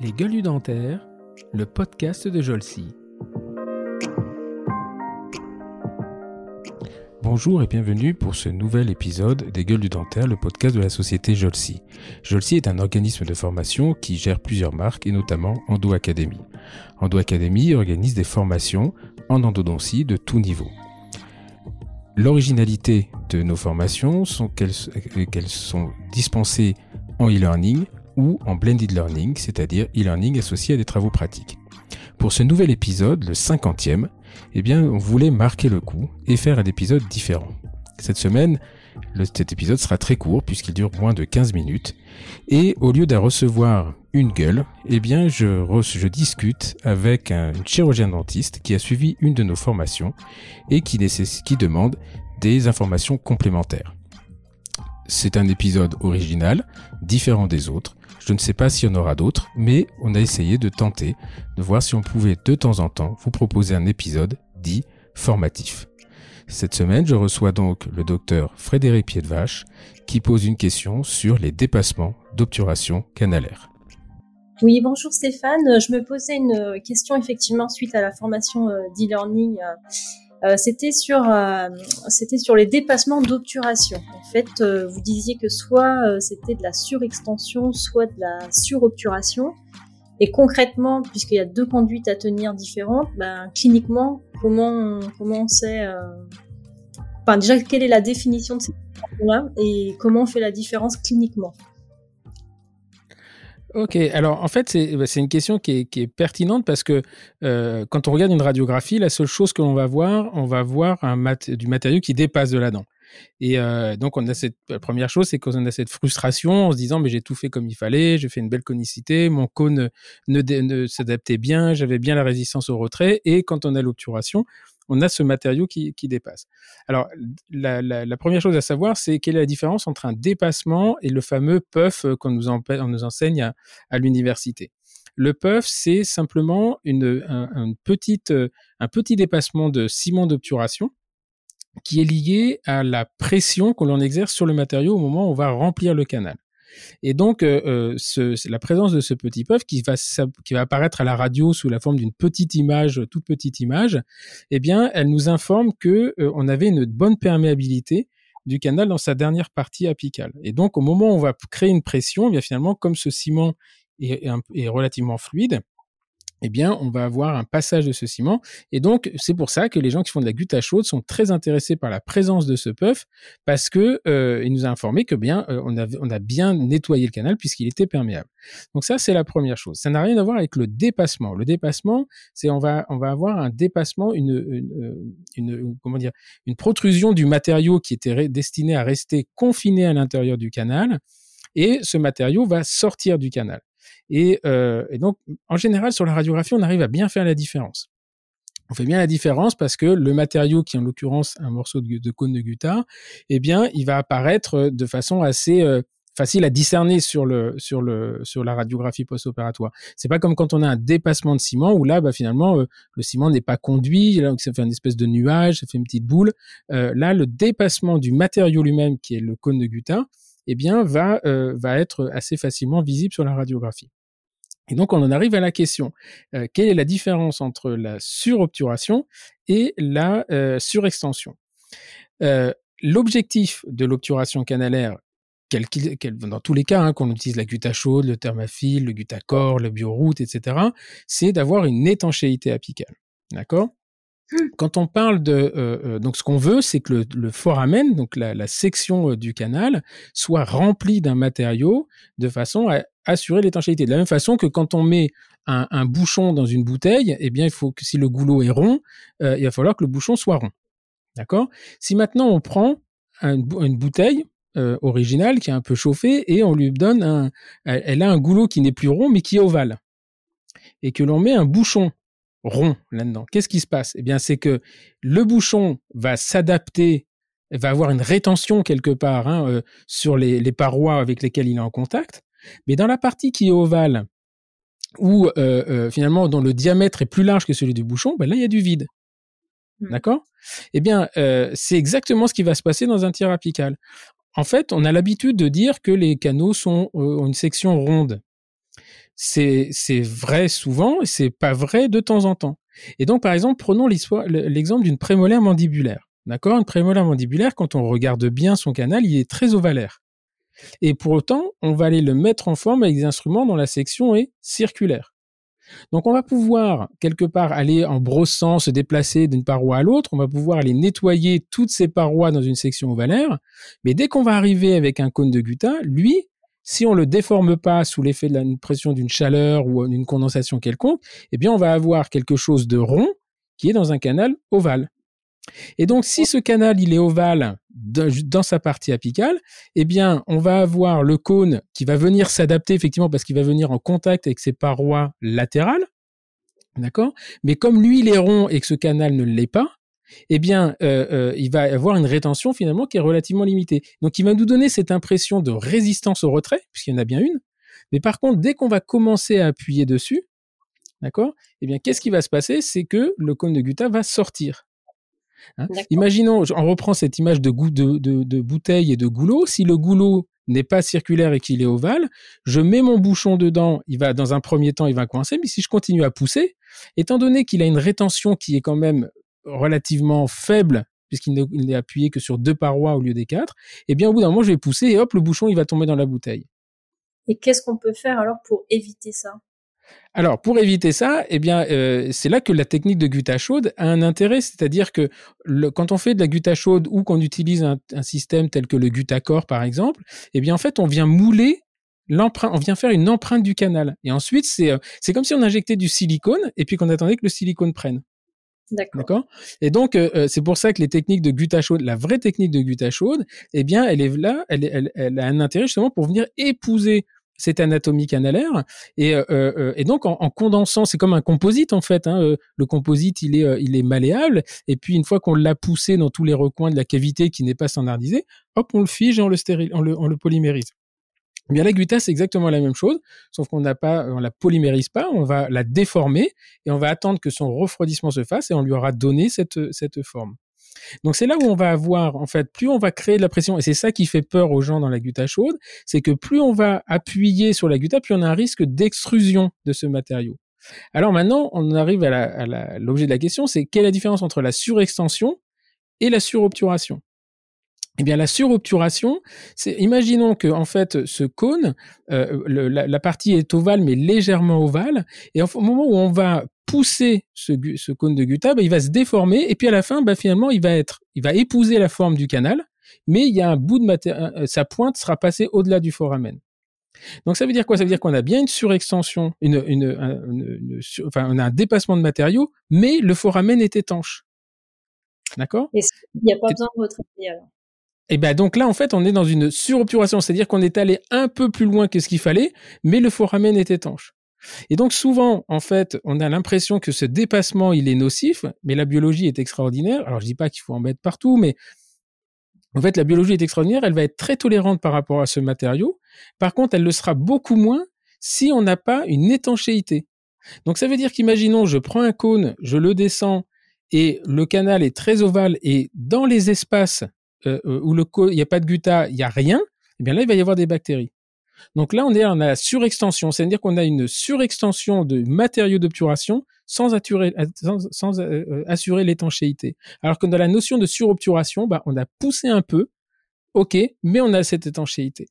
Les gueules dentaires, le podcast de Jolcy. Bonjour et bienvenue pour ce nouvel épisode des Gueules du Dentaire, le podcast de la société Jolcy. Jolcy est un organisme de formation qui gère plusieurs marques et notamment Endo Academy. Endo Academy organise des formations en endodontie de tout niveau. L'originalité de nos formations sont qu'elles sont dispensées en e-learning ou en blended learning, c'est-à-dire e-learning associé à des travaux pratiques. Pour ce nouvel épisode, le 50e, eh on voulait marquer le coup et faire un épisode différent. Cette semaine, cet épisode sera très court puisqu'il dure moins de 15 minutes. Et au lieu de recevoir une gueule, eh je, discute avec un chirurgien dentiste qui a suivi une de nos formations et qui demande des informations complémentaires. C'est un épisode original, différent des autres. Je ne sais pas s'il y en aura d'autres, mais on a essayé de tenter de voir si on pouvait de temps en temps vous proposer un épisode dit formatif. Cette semaine, je reçois donc le docteur Frédéric Piedvache qui pose une question sur les dépassements d'obturation canalaire. Oui, bonjour Stéphane. Je me posais une question effectivement suite à la formation euh, d'e-learning. Euh, c'était sur euh, sur les dépassements d'obturation. En fait, vous disiez que soit c'était de la surextension, soit de la surobturation. Et concrètement, puisqu'il y a deux conduites à tenir différentes, ben, cliniquement, comment, comment on sait, euh... enfin, déjà, quelle est la définition de ces là et comment on fait la différence cliniquement? Ok, alors en fait c'est bah, une question qui est, qui est, pertinente parce que euh, quand on regarde une radiographie, la seule chose que l'on va voir, on va voir un mat du matériau qui dépasse de la dent. Et euh, donc, on a cette la première chose, c'est qu'on a cette frustration en se disant, mais j'ai tout fait comme il fallait, j'ai fait une belle conicité, mon cône ne, s'adaptait bien, j'avais bien la résistance au retrait. Et quand on a l'obturation, on a ce matériau qui, dépasse. Alors, la, première chose à savoir, c'est quelle est la différence entre un dépassement et le fameux puff qu'on nous, enseigne à, l'université. Le puff, c'est simplement petite, un petit dépassement de ciment d'obturation qui est lié à la pression que l'on exerce sur le matériau au moment où on va remplir le canal. Et donc, euh, euh la présence de ce petit puff qui va, apparaître à la radio sous la forme d'une petite image, toute petite image, eh bien, elle nous informe que euh, on avait une bonne perméabilité du canal dans sa dernière partie apicale. Et donc, au moment où on va créer une pression, eh bien finalement, comme ce ciment est relativement fluide, eh bien, on va avoir un passage de ce ciment. Et donc, c'est pour ça que les gens qui font de la gutta chaude sont très intéressés par la présence de ce puff, parce que euh, il nous a informé que bien, euh, on, a, on a bien nettoyé le canal puisqu'il était perméable. Donc ça, c'est la première chose. Ça n'a rien à voir avec le dépassement. Le dépassement, c'est on va, on va avoir un dépassement, une, une, une, comment dire, une protrusion du matériau qui était destiné à rester confiné à l'intérieur du canal, et ce matériau va sortir du canal. Euh, et, donc, en général, sur la radiographie, on arrive à bien faire la différence. On fait bien la différence parce que le matériau, qui est en l'occurrence un morceau de, cône de gutta, eh bien, il va apparaître de façon assez euh, facile à discerner sur le sur le sur la radiographie post-opératoire. C'est pas comme quand on a un dépassement de ciment où là, bah, finalement, euh, le ciment n'est pas conduit, là, ça fait une espèce de nuage, ça fait une petite boule. là, le dépassement du matériau lui-même, qui est le cône de gutta, eh bien, va va être assez facilement visible sur la radiographie. Et donc, on en arrive à la question. Euh, quelle est la différence entre la surobturation et la euh, surextension? Euh, L'objectif de l'obturation canalaire, dans tous les cas, hein, qu'on utilise la gutta chaude, le thermafil, le gutacor, le bioroute, etc., c'est d'avoir une étanchéité apicale. D'accord? Quand on parle de euh, euh, donc ce qu'on veut, c'est que le, le, foramen, donc la, la section euh, du canal, soit remplie d'un matériau de façon à assurer l'étanchéité. De la même façon que quand on met un, un, bouchon dans une bouteille, eh bien il faut que si le goulot est rond, euh, il va falloir que le bouchon soit rond. D'accord? Si maintenant on prend un, une bouteille euh, originale qui est un peu chauffée et on lui donne un, elle a un goulot qui n'est plus rond mais qui est ovale et que l'on met un bouchon rond là-dedans. Qu'est-ce qui se passe? Eh bien, c'est que le bouchon va s'adapter, va avoir une rétention quelque part hein, euh, sur les, les, parois avec lesquelles il est en contact. Mais dans la partie qui est ovale, ou euh, euh, finalement dont le diamètre est plus large que celui du bouchon, ben là, il y a du vide. Mmh. D'accord? Eh bien, c'est exactement ce qui va se passer dans un tir apical. en fait, on a l'habitude de dire que les canaux sont ont une section ronde. C'est vrai souvent, et c'est pas vrai de temps en temps. Et donc, par exemple, prenons l'exemple d'une prémolaire mandibulaire. D'accord? Une prémolaire mandibulaire, quand on regarde bien son canal, il est très ovalaire. Et pour autant, on va aller le mettre en forme avec des instruments dont la section est circulaire. Donc on va pouvoir quelque part aller en brossant, se déplacer d'une paroi à l'autre, on va pouvoir aller nettoyer toutes ces parois dans une section ovalaire, mais dès qu'on va arriver avec un cône de Gutta, lui, si on le déforme pas sous l'effet de la pression d'une chaleur ou d'une condensation quelconque, eh bien on va avoir quelque chose de rond qui est dans un canal ovale. Et donc, si ce canal il est ovale dans sa partie apicale, eh bien, on va avoir le cône qui va venir s'adapter effectivement parce qu'il va venir en contact avec ses parois latérales, d'accord? Mais comme lui il est rond et que ce canal ne l'est pas, eh bien, euh, euh, il va avoir une rétention finalement qui est relativement limitée. Donc, il va nous donner cette impression de résistance au retrait, puisqu'il y en a bien une. Mais par contre, dès qu'on va commencer à appuyer dessus, d'accord, eh bien, qu'est-ce qui va se passer? C'est que le cône de Gutta va sortir. Hein? Imaginons, on reprend cette image de, de, bouteille et de goulot. Si le goulot n'est pas circulaire et qu'il est ovale, je mets mon bouchon dedans, il va dans un premier temps, il va coincer, mais si je continue à pousser, étant donné qu'il a une rétention qui est quand même relativement faible, puisqu'il n'est appuyé que sur deux parois au lieu des quatre, eh bien au bout d'un moment, je vais pousser et hop, le bouchon, il va tomber dans la bouteille. Et qu'est-ce qu'on peut faire alors pour éviter ça? Alors, pour éviter ça, eh bien, euh, c'est là que la technique de gutta chaude a un intérêt, c'est-à-dire que quand on fait de la gutta chaude ou qu'on utilise un, système tel que le Gutta-Core, par exemple, eh bien, en fait, on vient mouler l'empreinte, on vient faire une empreinte du canal. Et ensuite, c'est euh, c'est comme si on injectait du silicone et puis qu'on attendait que le silicone prenne. D'accord. Et donc, euh, c'est pour ça que les techniques de gutta chaude, la vraie technique de gutta chaude, eh bien, elle est là, elle, elle a un intérêt justement pour venir épouser cette anatomie canalaire. Et, euh, euh, et donc, en, condensant, c'est comme un composite en fait. Hein, euh, le composite, il est, il est malléable. Et puis, une fois qu'on l'a poussé dans tous les recoins de la cavité qui n'est pas standardisé, hop, on le fige et on le, stérile, on le, on le polymérise. La gutta, c'est exactement la même chose, sauf qu'on n'a pas, on la polymérise pas, on va la déformer et on va attendre que son refroidissement se fasse et on lui aura donné cette, cette forme. Donc c'est là où on va avoir, en fait, plus on va créer de la pression, et c'est ça qui fait peur aux gens dans la gutta chaude, c'est que plus on va appuyer sur la gutta, plus on a un risque d'extrusion de ce matériau. Alors maintenant, on arrive à l'objet de la question, c'est quelle est la différence entre la surextension et la surobturation eh bien, la surobturation, c'est imaginons que en fait ce cône, euh, la, partie est ovale mais légèrement ovale, et au moment où on va pousser ce, cône de Gutta, bah, il va se déformer et puis à la fin, bah, finalement, il va être, il va épouser la forme du canal, mais il y a un bout de sa pointe sera passée au-delà du foramen. Donc ça veut dire quoi? Ça veut dire qu'on a bien une surextension, une, une, enfin on a un dépassement de matériaux, mais le foramen est étanche. D'accord? Il n'y a pas besoin de retraiter alors? Et ben donc là en fait on est dans une surobturation, c'est-à-dire qu'on est allé un peu plus loin que ce qu'il fallait, mais le foramen est étanche. Et donc souvent, en fait, on a l'impression que ce dépassement, il est nocif, mais la biologie est extraordinaire. Alors je dis pas qu'il faut en mettre partout, mais en fait, la biologie est extraordinaire. Elle va être très tolérante par rapport à ce matériau. Par contre, elle le sera beaucoup moins si on n'a pas une étanchéité. Donc ça veut dire qu'imaginons, je prends un cône, je le descends et le canal est très ovale et dans les espaces euh, euh, où le il n'y a pas de gutta, il n'y a rien, eh bien là, il va y avoir des bactéries. Donc là, on est en la surextension, c'est-à-dire qu'on a une surextension de matériaux d'obturation sans, euh, euh, assurer l'étanchéité. Alors que dans la notion de surobturation, bah, on a poussé un peu, ok, mais on a cette étanchéité.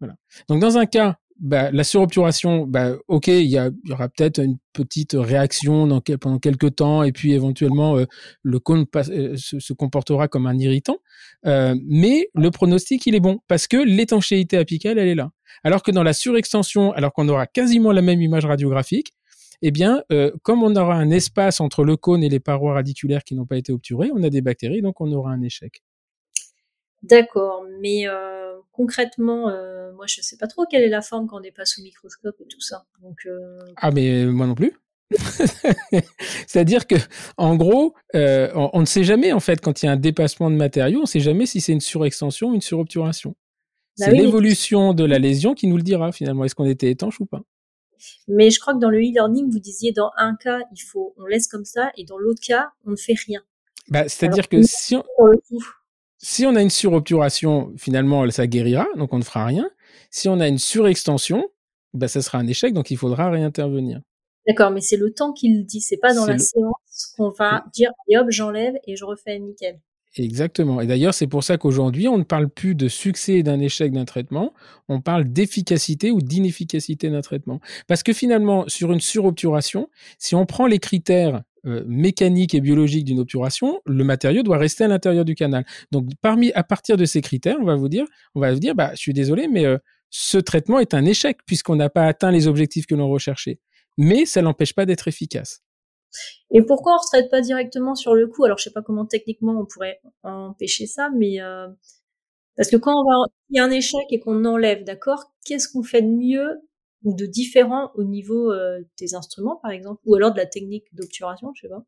Voilà. Donc dans un cas bah, la surobturation, bah, ok, il y, aura peut-être une petite réaction pendant quelques temps, et puis éventuellement euh, le cône euh, se, comportera comme un irritant. Euh, mais le pronostic, il est bon parce que l'étanchéité apicale, elle est là. Alors que dans la surextension, alors qu'on aura quasiment la même image radiographique, eh bien, comme on aura un espace entre le cône et les parois radiculaires qui n'ont pas été obturées, on a des bactéries, donc on aura un échec. D'accord, mais concrètement, moi je sais pas trop quelle est la forme quand on n'est pas sous microscope et tout ça. Donc, euh, Ah mais moi non plus. C'est-à-dire que, en gros, on, ne sait jamais en fait quand il y a un dépassement de matériaux, on ne sait jamais si c'est une surextension ou une surobturation. Bah c'est l'évolution de la lésion qui nous le dira finalement. Est-ce qu'on était étanche ou pas? Mais je crois que dans le e-learning, vous disiez dans un cas, il faut, on laisse comme ça, et dans l'autre cas, on ne fait rien. Bah, c'est-à-dire que si on Si on a une surobturation, finalement, ça guérira, donc on ne fera rien. Si on a une surextension, bah, ça sera un échec, donc il faudra réintervenir. D'accord, mais c'est le temps qu'il dit, c'est pas dans la séance qu'on va dire, et hop, j'enlève et je refais nickel. Exactement. Et d'ailleurs, c'est pour ça qu'aujourd'hui, on ne parle plus de succès et d'un échec d'un traitement, on parle d'efficacité ou d'inefficacité d'un traitement. Parce que finalement, sur une surobturation, si on prend les critères euh, mécaniques et biologiques d'une obturation, le matériau doit rester à l'intérieur du canal. Donc, parmi, à partir de ces critères, on va vous dire, on bah, je suis désolé, mais euh, ce traitement est un échec puisqu'on n'a pas atteint les objectifs que l'on recherchait. Mais ça n'empêche pas d'être efficace. Et pourquoi on ne traite pas directement sur le coup? Alors, je sais pas comment techniquement on pourrait empêcher ça, mais euh, parce que quand il y a un échec et qu'on enlève, d'accord? Qu'est-ce qu'on fait de mieux ou de différent au niveau euh, des instruments, par exemple, ou alors de la technique d'obturation, je sais pas.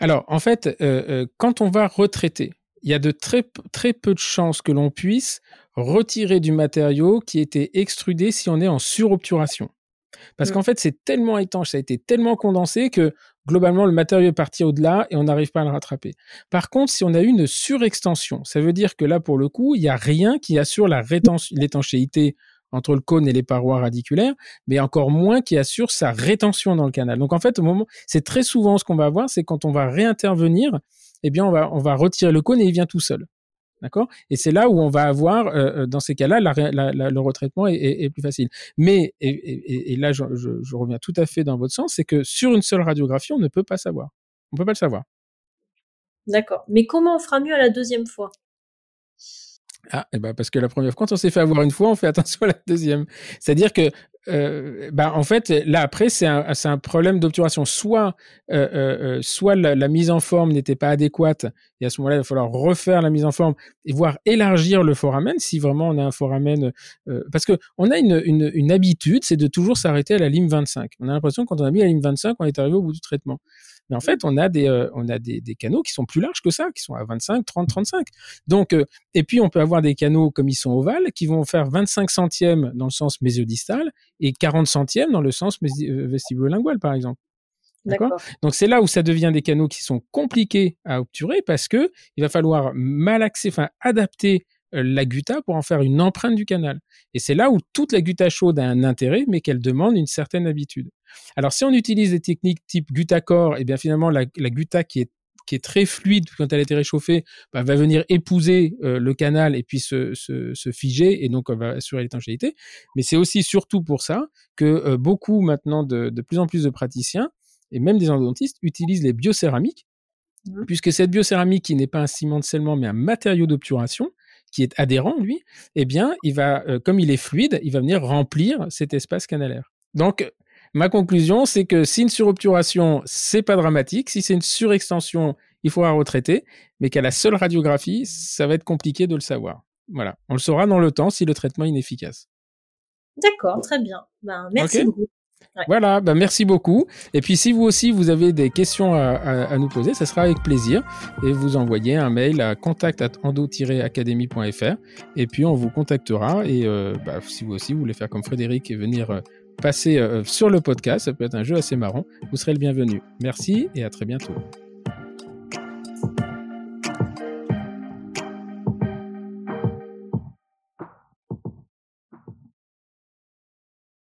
Alors, en fait, euh, quand on va retraiter, il y a de très, très peu de chances que l'on puisse retirer du matériau qui était extrudé si on est en surobturation. Parce mmh. qu'en fait, c'est tellement étanche, ça a été tellement condensé que globalement, le matériau est parti au-delà et on n'arrive pas à le rattraper. Par contre, si on a une surextension, ça veut dire que là, pour le coup, il n'y a rien qui assure la l'étanchéité entre le cône et les parois radiculaires, mais encore moins qui assure sa rétention dans le canal. Donc en fait, au moment, c'est très souvent ce qu'on va avoir, c'est quand on va réintervenir, eh bien on va, on va retirer le cône et il vient tout seul. D'accord? Et c'est là où on va avoir, euh, euh, dans ces cas-là, le retraitement est, plus facile. Mais, et, là, je, reviens tout à fait dans votre sens, c'est que sur une seule radiographie, on ne peut pas savoir. On ne peut pas le savoir. D'accord. Mais comment on fera mieux à la deuxième fois? Ah, eh ben parce que la première fois, quand on s'est fait avoir une fois, on fait attention à la deuxième. C'est-à-dire que, euh, ben, en fait, là après, c'est un, un, problème d'obturation. Soit, euh, euh, soit la, mise en forme n'était pas adéquate, et à ce moment-là, il va falloir refaire la mise en forme et voir élargir le foramen si vraiment on a un foramen. parce que on a une, une, une habitude, c'est de toujours s'arrêter à la lime 25. On a l'impression que quand on a mis la lime 25, on est arrivé au bout du traitement. Mais en fait, on a des, euh, on a des, des, canaux qui sont plus larges que ça, qui sont à 25, 30, 35. Donc, euh, et puis on peut avoir des canaux comme ils sont ovales, qui vont faire 25 centièmes dans le sens mésodistal et 40 centièmes dans le sens euh, vestibulolingual, par exemple. D'accord. Donc c'est là où ça devient des canaux qui sont compliqués à obturer parce que il va falloir malaxer, enfin adapter la gutta pour en faire une empreinte du canal. Et c'est là où toute la gutta chaude a un intérêt, mais qu'elle demande une certaine habitude. Alors, si on utilise des techniques type gutta-corps, et eh bien finalement, la, gutta qui est qui est très fluide quand elle a été réchauffée, bah, va venir épouser euh, le canal et puis se, se, figer et donc on va assurer l'étanchéité. Mais c'est aussi surtout pour ça que euh, beaucoup maintenant de, de, plus en plus de praticiens et même des endodontistes utilisent les biocéramiques, mmh. puisque cette biocéramique qui n'est pas un ciment de scellement mais un matériau d'obturation, qui est adhérent, lui, eh bien, il va, euh, comme il est fluide, il va venir remplir cet espace canalaire. Donc, ma conclusion, c'est que si une surobturation, c'est pas dramatique. Si c'est une surextension, il faudra retraiter, mais qu'à la seule radiographie, ça va être compliqué de le savoir. Voilà. On le saura dans le temps si le traitement est inefficace. D'accord, très bien. Ben, merci beaucoup. Voilà, ben merci beaucoup. Et puis si vous aussi vous avez des questions à, nous poser, ça sera avec plaisir. Et vous envoyez un mail à contact@endo-academy.fr et puis on vous contactera. Et euh, bah, si vous aussi vous voulez faire comme Frédéric et venir euh, passer euh, sur le podcast, ça peut être un jeu assez marrant. Vous serez le bienvenu. Merci et à très bientôt.